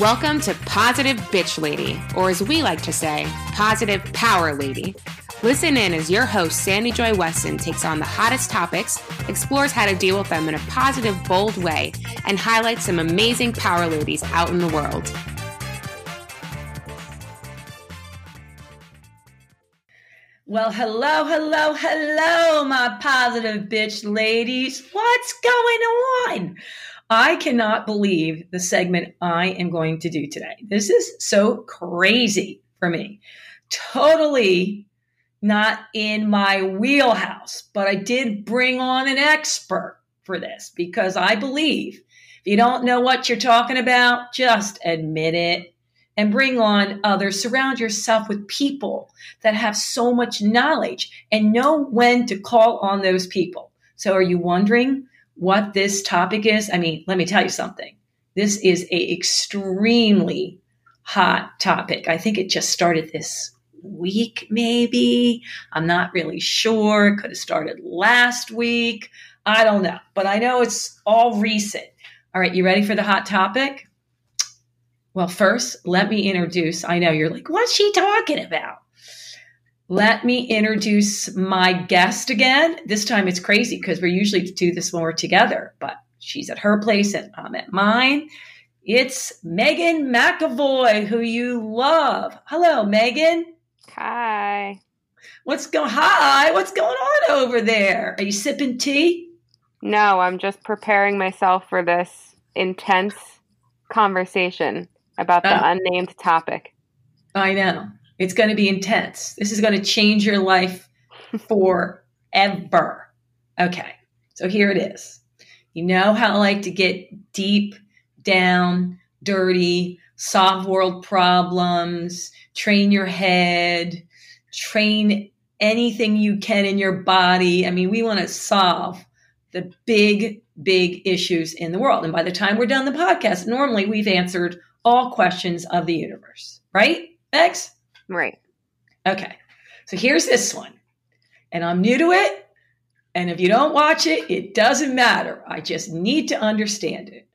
Welcome to Positive Bitch Lady, or as we like to say, Positive Power Lady. Listen in as your host, Sandy Joy Weston, takes on the hottest topics, explores how to deal with them in a positive, bold way, and highlights some amazing power ladies out in the world. Well, hello, hello, hello, my positive bitch ladies. What's going on? I cannot believe the segment I am going to do today. This is so crazy for me. Totally not in my wheelhouse, but I did bring on an expert for this because I believe if you don't know what you're talking about, just admit it and bring on others. Surround yourself with people that have so much knowledge and know when to call on those people. So, are you wondering what this topic is? I mean, let me tell you something. This is a extremely hot topic. I think it just started this week, maybe. I'm not really sure. It could have started last week. I don't know, but I know it's all recent. All right, you ready for the hot topic? Well, first, let me introduce. I know you're like, what's she talking about? Let me introduce my guest again. This time it's crazy because we're usually do this when we're together, but she's at her place and I'm at mine. It's Megan McAvoy, who you love. Hello, Megan. Hi. What's going? Hi. What's going on over there? Are you sipping tea? No, I'm just preparing myself for this intense conversation about the uh, unnamed topic. I know. It's going to be intense. This is going to change your life forever. Okay. So here it is. You know how I like to get deep down, dirty, solve world problems, train your head, train anything you can in your body. I mean, we want to solve the big, big issues in the world. And by the time we're done the podcast, normally we've answered all questions of the universe, right? X? Right. Okay. So here's this one. And I'm new to it. And if you don't watch it, it doesn't matter. I just need to understand it.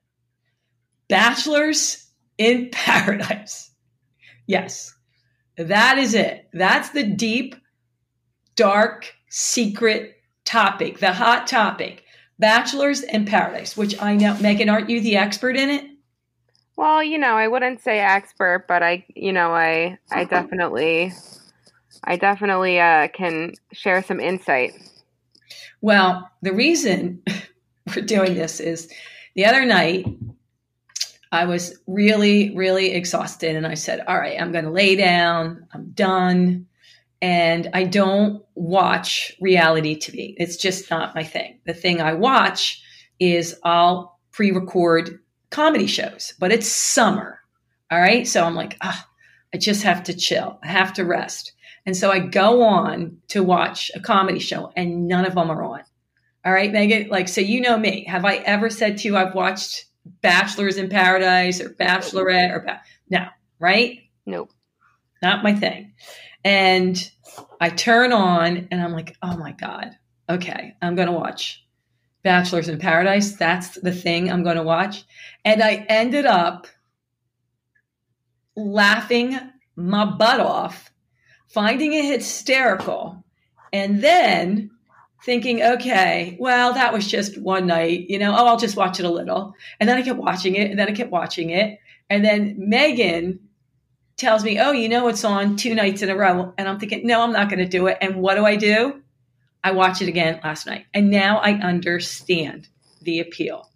Bachelors in Paradise. Yes, that is it. That's the deep, dark, secret topic, the hot topic. Bachelors in Paradise, which I know, Megan, aren't you the expert in it? Well, you know, I wouldn't say expert, but I, you know, I, I definitely, I definitely uh, can share some insight. Well, the reason we're doing this is the other night I was really, really exhausted, and I said, "All right, I'm going to lay down. I'm done." And I don't watch reality TV. It's just not my thing. The thing I watch is I'll pre-record comedy shows, but it's summer. All right. So I'm like, ah, I just have to chill. I have to rest. And so I go on to watch a comedy show and none of them are on. All right, Megan. Like, so you know me. Have I ever said to you I've watched Bachelors in Paradise or Bachelorette or ba- no, right? Nope. Not my thing. And I turn on and I'm like, oh my God. Okay, I'm gonna watch Bachelors in Paradise. That's the thing I'm going to watch. And I ended up laughing my butt off, finding it hysterical, and then thinking, okay, well, that was just one night, you know, oh, I'll just watch it a little. And then I kept watching it, and then I kept watching it. And then Megan tells me, oh, you know, it's on two nights in a row. And I'm thinking, no, I'm not going to do it. And what do I do? I watched it again last night and now I understand the appeal.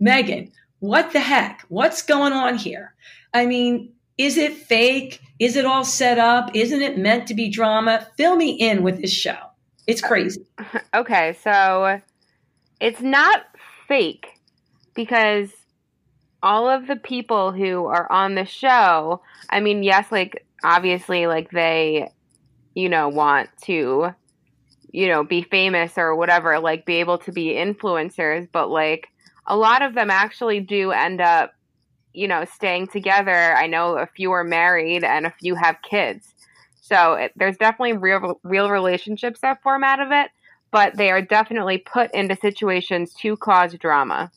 Megan, what the heck? What's going on here? I mean, is it fake? Is it all set up? Isn't it meant to be drama? Fill me in with this show. It's uh, crazy. Okay, so it's not fake because all of the people who are on the show, I mean, yes, like obviously, like they, you know, want to you know, be famous or whatever, like be able to be influencers, but like a lot of them actually do end up, you know, staying together. I know a few are married and a few have kids. So it, there's definitely real real relationships that form out of it, but they are definitely put into situations to cause drama.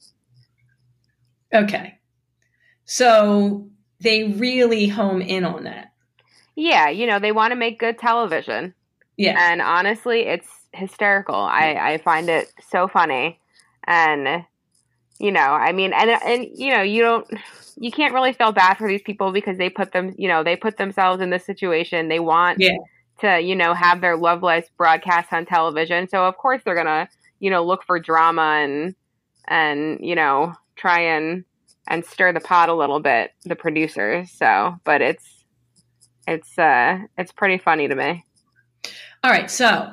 Okay. So they really home in on that. Yeah, you know, they want to make good television. Yeah. And honestly, it's hysterical. I, I find it so funny. And you know, I mean and and you know, you don't you can't really feel bad for these people because they put them, you know, they put themselves in this situation. They want Yeah. to, you know, have their love life broadcast on television. So of course they're gonna, you know, look for drama and and, you know, try and and stir the pot a little bit, the producers. So but it's it's uh it's pretty funny to me. All right. So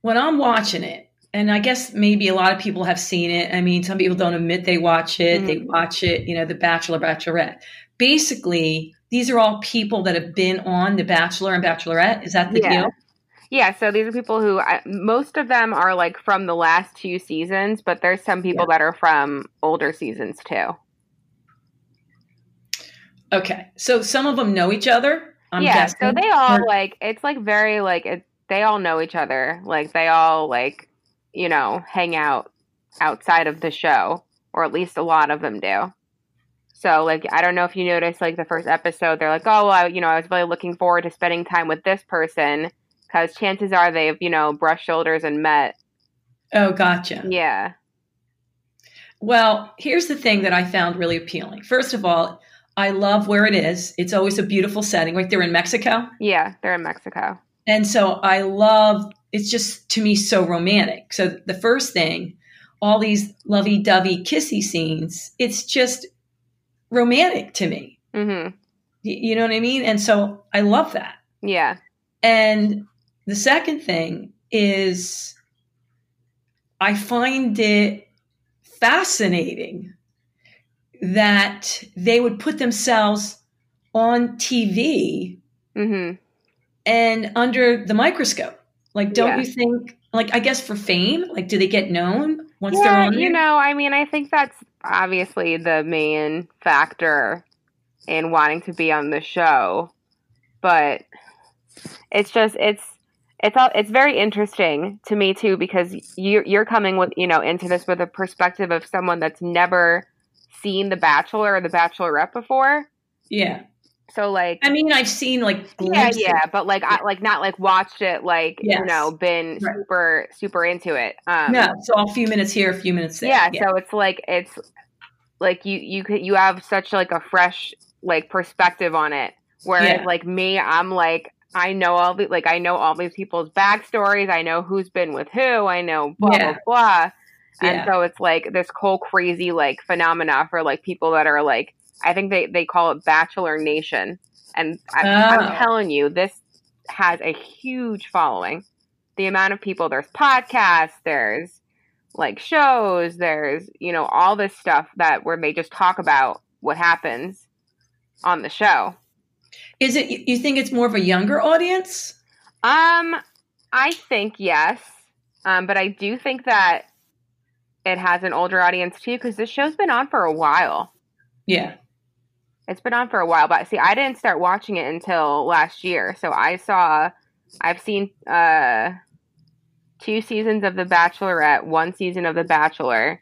when I'm watching it, and I guess maybe a lot of people have seen it. I mean, some people don't admit they watch it. They Mhm. watch it, you know, The Bachelor, Bachelorette. Basically, these are all people that have been on The Bachelor and Bachelorette. Is that the Yeah. deal? Yeah, so these are people who I, most of them are like from the last two seasons, but there's some people that are from older seasons too. Okay. So some of them know each other. I'm yeah, guessing. so they all Or- like it's like very like it, they all know each other. Like they all like you know hang out outside of the show, or at least a lot of them do. So like I don't know if you noticed like the first episode, they're like, oh, well, I, you know, I was really looking forward to spending time with this person because chances are they've you know brushed shoulders and met. Oh, gotcha. Yeah. Well, here's the thing that I found really appealing. First of all, I love where it is. It's always a beautiful setting. Right there in Mexico. Yeah, they're in Mexico. And so I love it's just to me so romantic. So the first thing, all these lovey dovey kissy scenes, it's just romantic to me. hmm You know what I mean? And so I love that. Yeah. And the second thing is I find it fascinating that they would put themselves on TV hmm and under the microscope. Like, don't Yeah. you think, like, I guess for fame, like, do they get known once they're on you know, I mean, I think that's obviously the main factor in wanting to be on the show, but it's just it's it's all it's very interesting to me too because you're you're coming with you know into this with a perspective of someone that's never seen The Bachelor or The Bachelorette before. yeah. So like I mean, I've seen, like, yeah, glimpses. yeah, but like I like not like watched it like Yes. you know been Right. super super into it. Um No, so a few minutes here, a few minutes there. yeah, so it's like it's like you you could you have such like a fresh like perspective on it whereas Yeah. like me i'm like i know all the like i know all these people's backstories i know who's been with who i know blah Yeah. blah blah and Yeah. so it's like this whole crazy like phenomena for like people that are like i think they they call it bachelor nation and I, Oh. i'm telling you this has a huge following the amount of people there's podcasts there's like shows there's you know all this stuff that where they just talk about what happens on the show Is it, you think it's more of a younger audience? um i think yes um but i do think that it has an older audience too because this show's been on for a while Yeah. It's been on for a while but see i didn't start watching it until last year so i saw i've seen uh two seasons of the bachelorette one season of the bachelor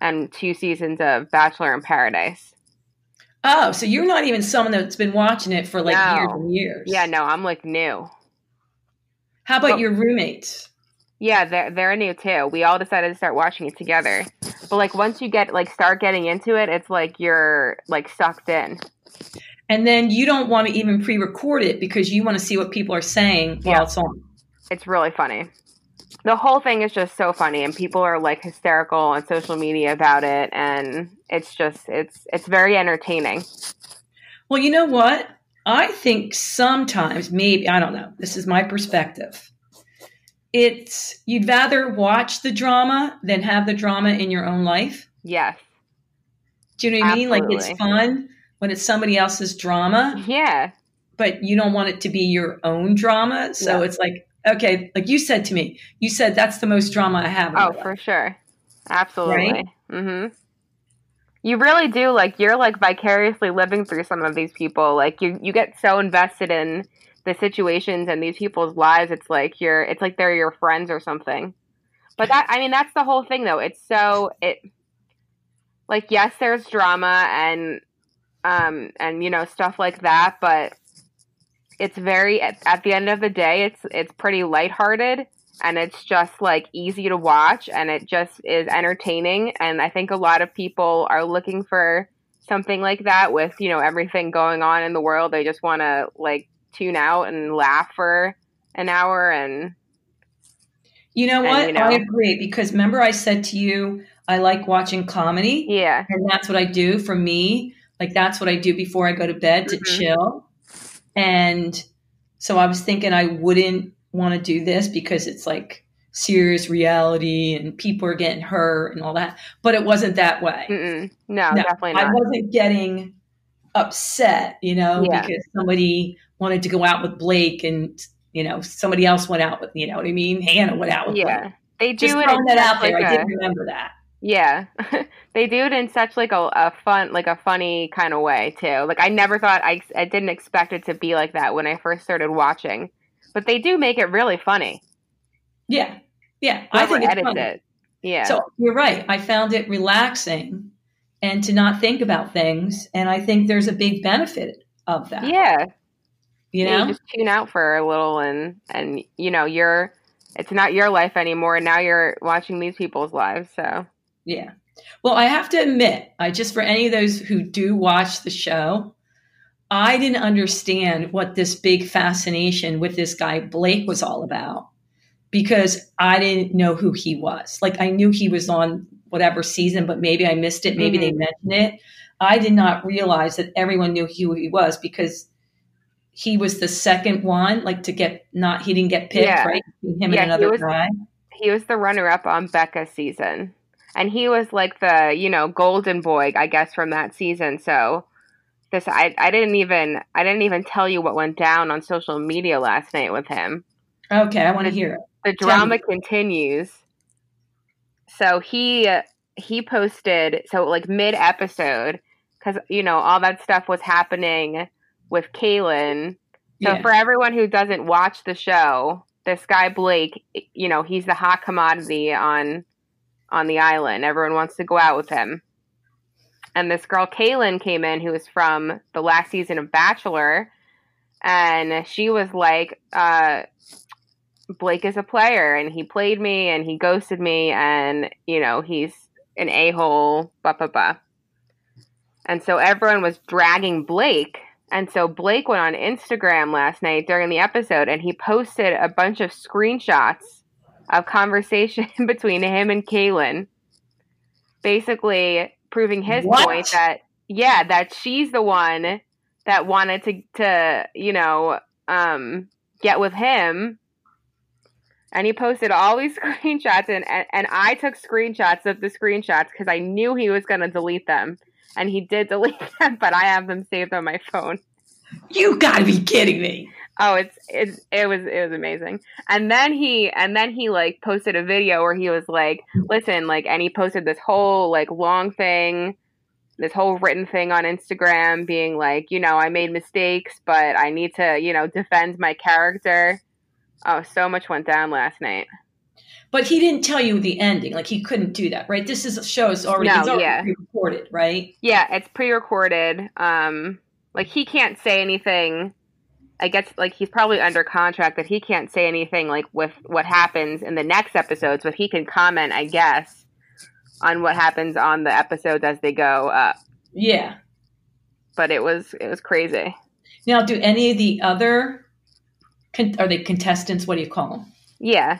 and two seasons of bachelor in paradise Oh, so you're not even someone that's been watching it for like No. years and years. yeah no i'm like new How about Well- your roommates? Yeah, they're they're new too. We all decided to start watching it together. But like once you get like start getting into it, it's like you're like sucked in. And then you don't want to even pre-record it because you want to see what people are saying while Yeah. it's on. It's really funny. The whole thing is just so funny and people are like hysterical on social media about it and it's just it's it's very entertaining. Well, you know what? I think sometimes, maybe, I don't know, this is my perspective. It's you'd rather watch the drama than have the drama in your own life. Yes. Do you know what I mean? Like it's fun when it's somebody else's drama, Yeah. but you don't want it to be your own drama. So Yeah. it's like, okay, like you said to me, you said that's the most drama I have. Oh, life. for sure. Absolutely. Right? Mhm. You really do like you're like vicariously living through some of these people. Like you you get so invested in the situations and these people's lives. It's like you're it's like they're your friends or something. But that I mean that's the whole thing though. It's so it like yes, there's drama and um, and you know stuff like that. But it's very at, at the end of the day, it's it's pretty lighthearted and it's just like easy to watch and it just is entertaining. And I think a lot of people are looking for something like that with you know everything going on in the world. They just want to like tune out and laugh for an hour and You know what? And, you know- I agree because remember I said to you I like watching comedy yeah, and that's what I do for me. Like that's what I do before I go to bed to Mhm. chill. And so I was thinking I wouldn't want to do this because it's like serious reality and people are getting hurt and all that. But it wasn't that way. No, No, definitely not. I wasn't getting upset, you know, Yeah. because somebody wanted to go out with Blake and you know somebody else went out with you know what I mean. Hannah went out with Blake. Yeah, they do Just it. throwing in that out there. like I a- did remember that. Yeah, they do it in such like a, a fun, like a funny kind of way too. Like I never thought I, I didn't expect it to be like that when I first started watching, but they do make it really funny. Yeah, yeah. I think it's funny. it. Yeah, So you're right. I found it relaxing and to not think about things, and I think there's a big benefit of that. yeah, you know. just tune out for a little and and you know you're it's not your life anymore. And now you're watching these people's lives. So Yeah. Well, I have to admit, I just for any of those who do watch the show, I didn't understand what this big fascination with this guy Blake was all about because I didn't know who he was. Like I knew he was on whatever season, but maybe I missed it. Maybe they mm-hmm. mentioned it. I did not realize that everyone knew who he was because he was the second one, like to get not he didn't get picked, Yeah. right? Him Yeah, and he another was- guy. he was the runner up on Becca's season, and he was like the you know golden boy, I guess, from that season. So this I I didn't even I didn't even tell you what went down on social media last night with him. Okay, I want to hear it. the drama continues. So he he posted so like mid episode because you know all that stuff was happening with Caelynn. So Yeah. for everyone who doesn't watch the show, this guy Blake, you know, he's the hot commodity on on the island. Everyone wants to go out with him. And this girl Caelynn came in who was from the last season of Bachelor and she was like uh Blake is a player and he played me and he ghosted me and you know he's an a-hole blah blah blah. And so everyone was dragging Blake and so Blake went on Instagram last night during the episode and he posted a bunch of screenshots of conversation between him and Caelynn basically proving his What? point that yeah that she's the one that wanted to to you know um get with him and he posted all these screenshots and and, and i took screenshots of the screenshots because i knew he was going to delete them and he did delete them but i have them saved on my phone You got to be kidding me. Oh, it's it's it was it was amazing. And then he and then he like posted a video where he was like, "Listen, like," and he posted this whole like long thing, this whole written thing on Instagram, being like, you know, I made mistakes, but I need to, you know, defend my character. Oh, so much went down last night. But he didn't tell you the ending. Like he couldn't do that, right? This is a show. It's already, No, already yeah. recorded, right? Yeah, it's pre-recorded. Um, like he can't say anything. I guess like he's probably under contract that he can't say anything like with what happens in the next episodes, but he can comment, I guess, on what happens on the episodes as they go up. Yeah. But it was it was crazy. Now, do any of the other con- are they contestants? What do you call them? Yeah,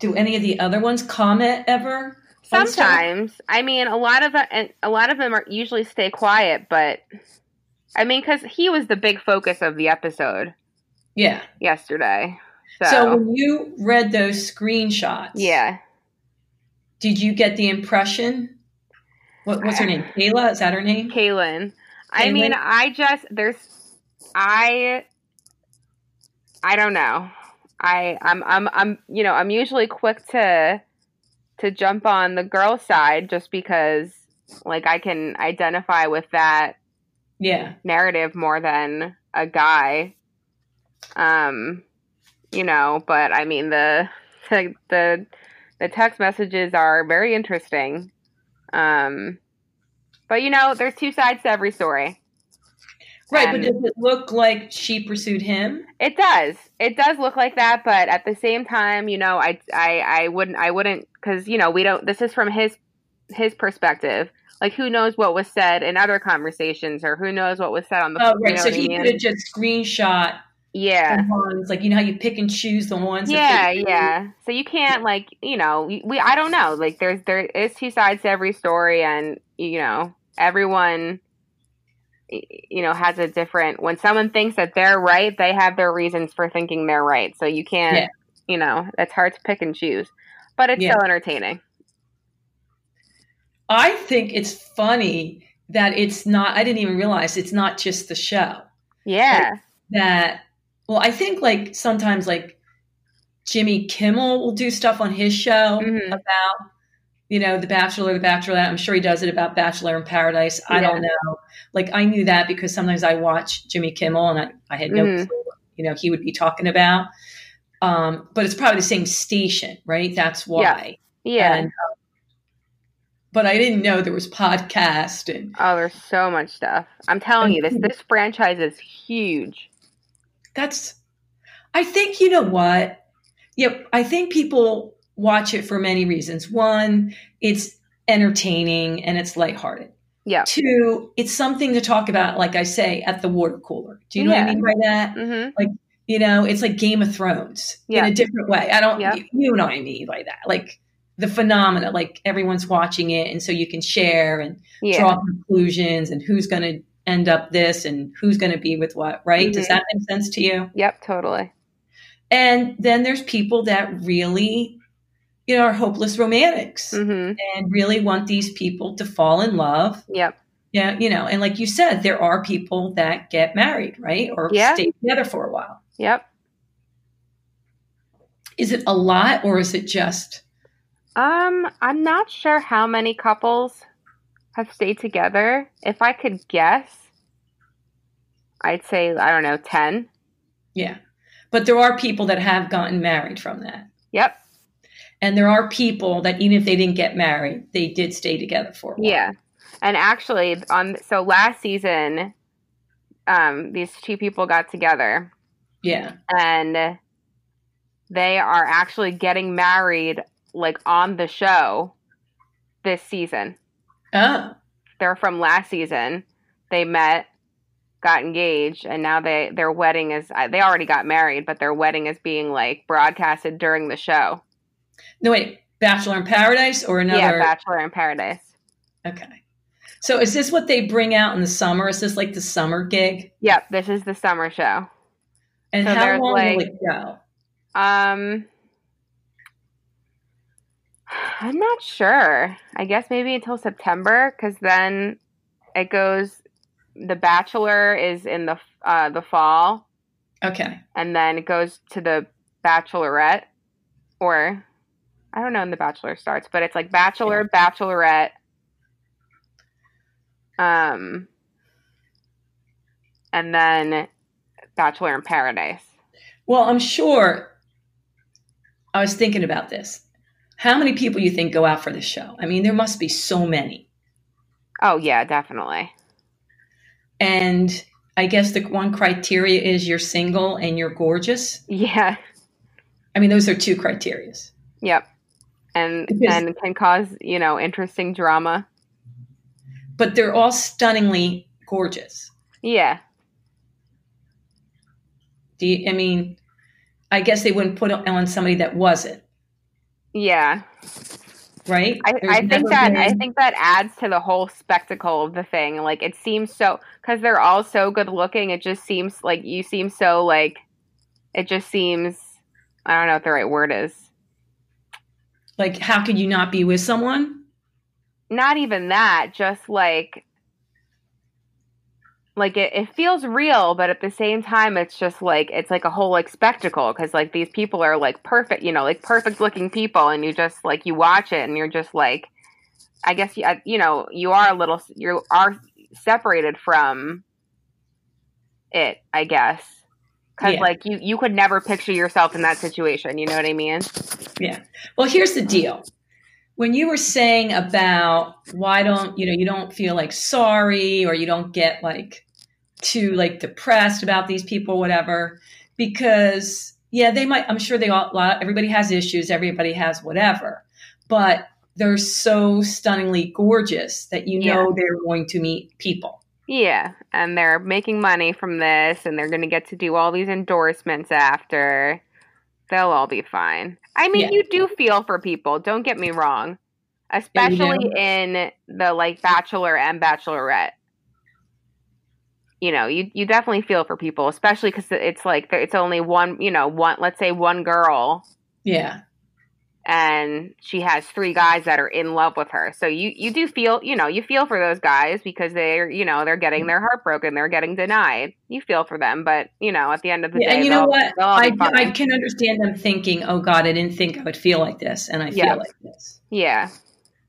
Do any of the other ones comment ever? sometimes. I mean, a lot of and a lot of them are usually stay quiet, but I mean, because he was the big focus of the episode Yeah. yesterday. So, So when you read those screenshots, yeah. did you get the impression? What, what's her name? Kayla? Is that her name? Caelynn. I mean, I just there's I I don't know. I I'm I'm I'm you know, I'm usually quick to to jump on the girl side just because like I can identify with that Yeah. narrative more than a guy. Um you know, but I mean the the the, the text messages are very interesting. Um But you know, there's two sides to every story. Right, but does it look like she pursued him? It does. It does look like that, but at the same time, you know, I I I wouldn't I wouldn't cuz you know, we don't this is from his his perspective. Like who knows what was said in other conversations or who knows what was said on the Oh, you right. know So he could have just screenshot Yeah. the ones, like you know how you pick and choose the ones. Yeah, yeah. So you can't like, you know, we, I don't know. Like there's there is two sides to every story and you know, everyone you know has a different when someone thinks that they're right, they have their reasons for thinking they're right. So you can't, Yeah. you know, it's hard to pick and choose. But it's Yeah. still entertaining. I think it's funny that it's not. I didn't even realize it's not just the show. Yeah. That well, I think like sometimes like Jimmy Kimmel will do stuff on his show Mhm. about you know the Bachelor, the Bachelorette. I'm sure he does it about Bachelor in Paradise. I Yeah. don't know. Like I knew that because sometimes I watch Jimmy Kimmel and I, I had no Mhm. clue what, you know he would be talking about. Um, but it's probably the same station, right? That's why. Yeah. And, um, but I didn't know there was podcast and oh, there's so much stuff. I'm telling you, this this franchise is huge. that's I think you know what? Yep, I think people watch it for many reasons. One, it's entertaining and it's lighthearted. Yeah. Two, it's something to talk about, like I say, at the water cooler. Do you know what I mean by that? Mhm. You know, it's like Game of Thrones Yeah. in a different way. I don't Yeah. you, know what I mean by that. Like the phenomena, like everyone's watching it and so you can share and Yeah. draw conclusions and who's gonna end up this and who's gonna be with what, right? Does Mhm. that make sense to you? Yep, totally. And then there's people that really, you know, are hopeless romantics Mhm. and really want these people to fall in love. Yep. Yeah, you know, and like you said, there are people that get married, right? Or Yeah. stay together for a while. Yep. Is it a lot or is it just Um, I'm not sure how many couples have stayed together. If I could guess, I'd say I don't know, 10. yeah. But there are people that have gotten married from that. Yep. And there are people that even if they didn't get married, they did stay together for a while. Yeah. And actually on so last season um these two people got together Yeah. and they are actually getting married like on the show this season. Oh. They're from last season. They met, got engaged, and now they their wedding is uh, they already got married, but their wedding is being like broadcasted during the show. No wait, Bachelor in Paradise or another Yeah, Bachelor in Paradise. Okay. So is this what they bring out in the summer? Is this like the summer gig? Yep, this is the summer show. And So how long like- will it go? Um I'm not sure. I guess maybe until September cuz then it goes the Bachelor is in the uh the fall Okay. and then it goes to the Bachelorette or I don't know when the Bachelor starts, but it's like Bachelor, Bachelorette um and then Bachelor in Paradise. Well, I'm sure I was thinking about this. How many people you think go out for this show? I mean, there must be so many. Oh yeah, definitely. And I guess the one criteria is you're single and you're gorgeous. Yeah. I mean, those are two criterias. Yep. And Because- and can cause, you know, interesting drama. But they're all stunningly gorgeous. Yeah. Do you, I mean, I guess they wouldn't put on somebody that wasn't, Yeah. right? I, I think that been- I think that adds to the whole spectacle of the thing. Like it seems so because they're all so good looking. It just seems like you seem so like it just seems I don't know what the right word is. Like, how could you not be with someone? Not even that. Just like like it, it feels real, but at the same time, it's just like it's like a whole like spectacle because like these people are like perfect, you know, like perfect looking people, and you just like you watch it and you're just like, I guess you uh, you know you are a little you are separated from it, I guess, because Yeah. like you you could never picture yourself in that situation. You know what I mean? Yeah. Well, here's the deal. when you were saying about why don't you know you don't feel like sorry or you don't get like too like depressed about these people whatever because yeah they might i'm sure they all everybody has issues everybody has whatever but they're so stunningly gorgeous that you know Yeah. they're going to meet people Yeah, and they're making money from this, and they're going to get to do all these endorsements after. They'll all be fine. I mean, Yeah. you do feel for people. Don't get me wrong, Yeah, you especially in the like Bachelor and Bachelorette. You know, you you definitely feel for people, especially because it's like there- it's only one. You know, one. Let's say one girl yeah and she has three guys that are in love with her. So you you do feel, you know, you feel for those guys because they're, you know, they're getting their heart broken, they're getting denied. You feel for them, but you know, at the end of the Yeah, day, and you know what? I. I can understand them thinking, "Oh God, I didn't think I would feel like this, and I Yeah. feel like this." yeah,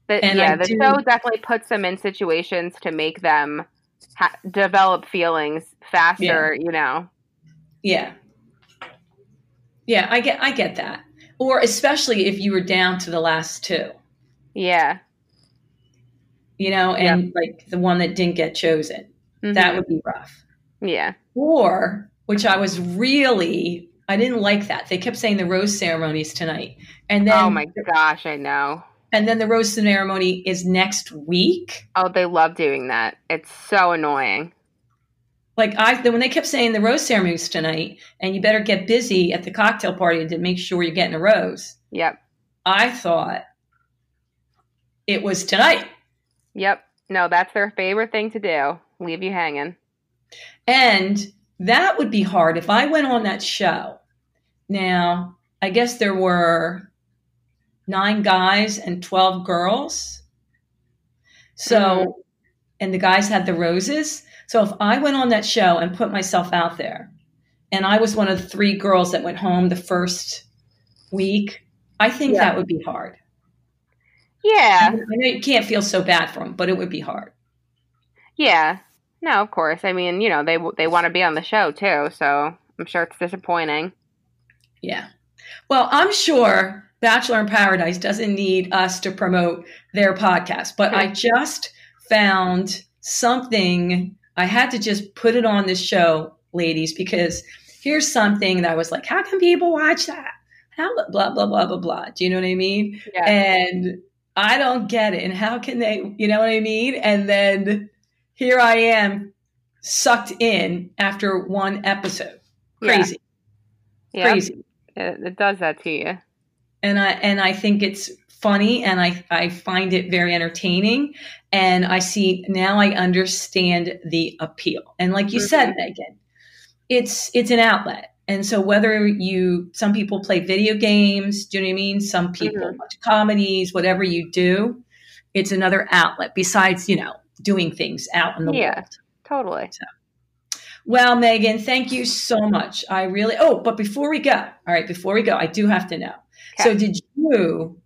but And yeah, I the do- show definitely puts them in situations to make them ha- develop feelings faster. You know, Yeah, yeah, I get, I get that. Or especially if you were down to the last two, yeah, you know, and like the one that didn't get chosen, that Mhm. would be rough. yeah, Or, which I was really, I didn't like that. They kept saying the rose ceremonies tonight, and then oh my gosh, I know. and then the rose ceremony is next week. Oh, they love doing that. It's so annoying. Like I, when they kept saying the rose ceremonies tonight, and you better get busy at the cocktail party to make sure you're getting a rose. Yep, I thought it was tonight, yep. No, that's their favorite thing to do. Leave you hanging. and that would be hard if I went on that show. Now, I guess there were nine guys and twelve girls. So, Mhm. and the guys had the roses. So if I went on that show and put myself out there, and I was one of the three girls that went home the first week, I think Yeah. that would be hard. Yeah. I know you can't feel so bad for them, but it would be hard. Yeah. No, of course. I mean, you know, they they want to be on the show too, so I'm sure it's disappointing. Yeah. Well, I'm sure Bachelor in Paradise doesn't need us to promote their podcast, but I just found something. I had to just put it on this show, ladies, because here's something that I was like, how can people watch that? How blah blah blah blah blah. Do you know what I mean? Yeah. And I don't get it. And how can they? You know what I mean? And then here I am, sucked in after one episode. Crazy, Yeah. crazy. It, it does that to you. and I and I think it's funny and I I find it very entertaining and I see now I understand the appeal. And like you said, mm-hmm. Megan, it's it's an outlet. And so whether you some people play video games, do you know what I mean? Some people mm-hmm. watch comedies, whatever you do, it's another outlet besides, you know, doing things out in the world. Yeah. world. Totally. Well, Megan, thank you so much. I really Oh, but before we go, all right, before we go, I do have to know. So did you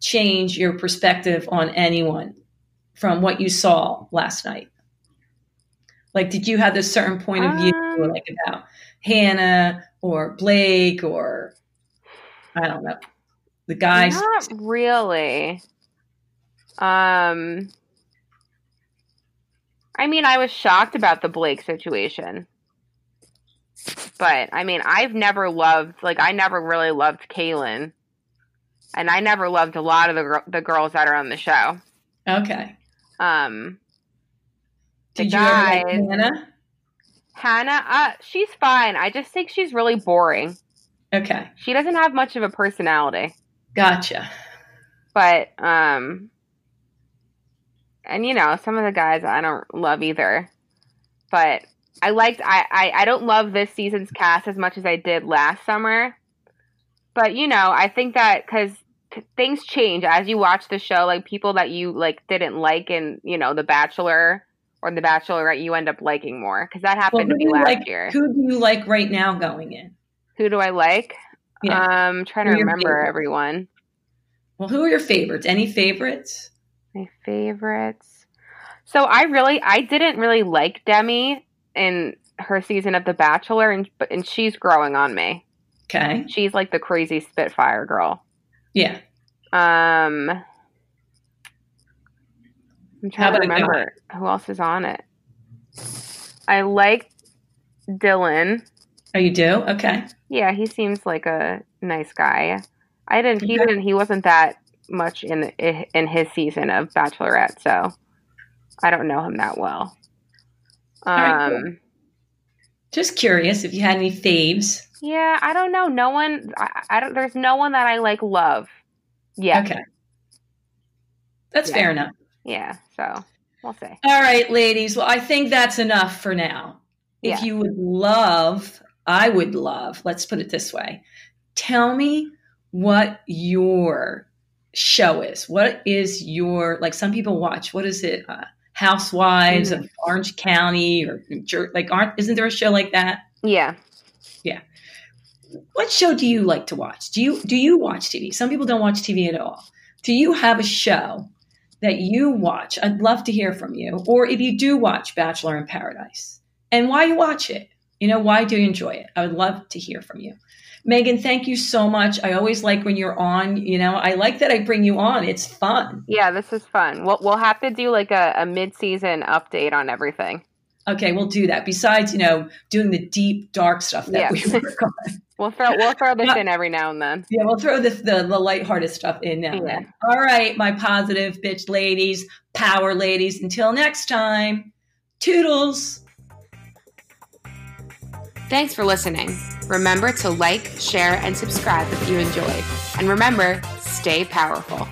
change your perspective on anyone from what you saw last night? Like did you have a certain point of view Um, like about Hannah or Blake or I don't know. The guys Not really. Um I mean, I was shocked about the Blake situation. But I mean, I've never loved like I never really loved Caelynn. And I never loved a lot of the gir- the girls that are on the show. Okay. Um The Did you ever like guys- Hannah? Hannah, uh, she's fine. I just think she's really boring. Okay. She doesn't have much of a personality. Gotcha. But um and you know, some of the guys I don't love either. But I liked I, I, I don't love this season's cast as much as I did last summer. But you know, I think that cuz things change as you watch the show like people that you like didn't like in, you know, The Bachelor or The Bachelorette you end up liking more cuz that happened who to me last like year. who do you like right now going in? Who do I like? Yeah. Um trying Who to remember favorites? everyone. Well, who are your favorites? Any favorites? My favorites. So I really I didn't really like Demi in her season of The Bachelor and and she's growing on me. Okay. She's like the crazy Spitfire girl. Yeah. Um I'm trying to remember who else is on it. I like Dylan. Oh, you do? Okay. Yeah, he seems like a nice guy. I didn't. He Okay. didn't. He wasn't that much in in his season of Bachelorette, so I don't know him that well. Um, right, cool. Just curious if you had any faves. yeah, I don't know. No one. I, I don't. There's no one that I like. Love. Yeah. Okay. That's Yeah. fair enough. Yeah. So we'll see. All right, ladies. Well, I think that's enough for now. If Yeah. you would love, I would love, let's put it this way tell me what your show is. What is your, like some people watch, what is it? Uh, Housewives Mm. of Orange County or like aren't isn't there a show like that? Yeah. Yeah. What show do you like to watch? Do you do you watch TV? Some people don't watch TV at all. Do you have a show that you watch? I'd love to hear from you. Or if you do watch Bachelor in Paradise and why you watch it. You know, why do you enjoy it? I would love to hear from you. Megan, thank you so much. I always like when you're on, you know, I like that I bring you on. It's fun. Yeah. This is fun. We'll we'll have to do like a, a mid season update on everything. Okay, we'll do that. Besides, you know, doing the deep, dark stuff that Yeah. we work on. We'll throw we'll throw this in every now and then. Yeah, we'll throw the the, the lighthearted stuff in now. and Yeah. then. All right, my positive bitch ladies, power ladies. Until next time, toodles. Thanks for listening. Remember to like, share, and subscribe if you enjoyed. And remember, stay powerful.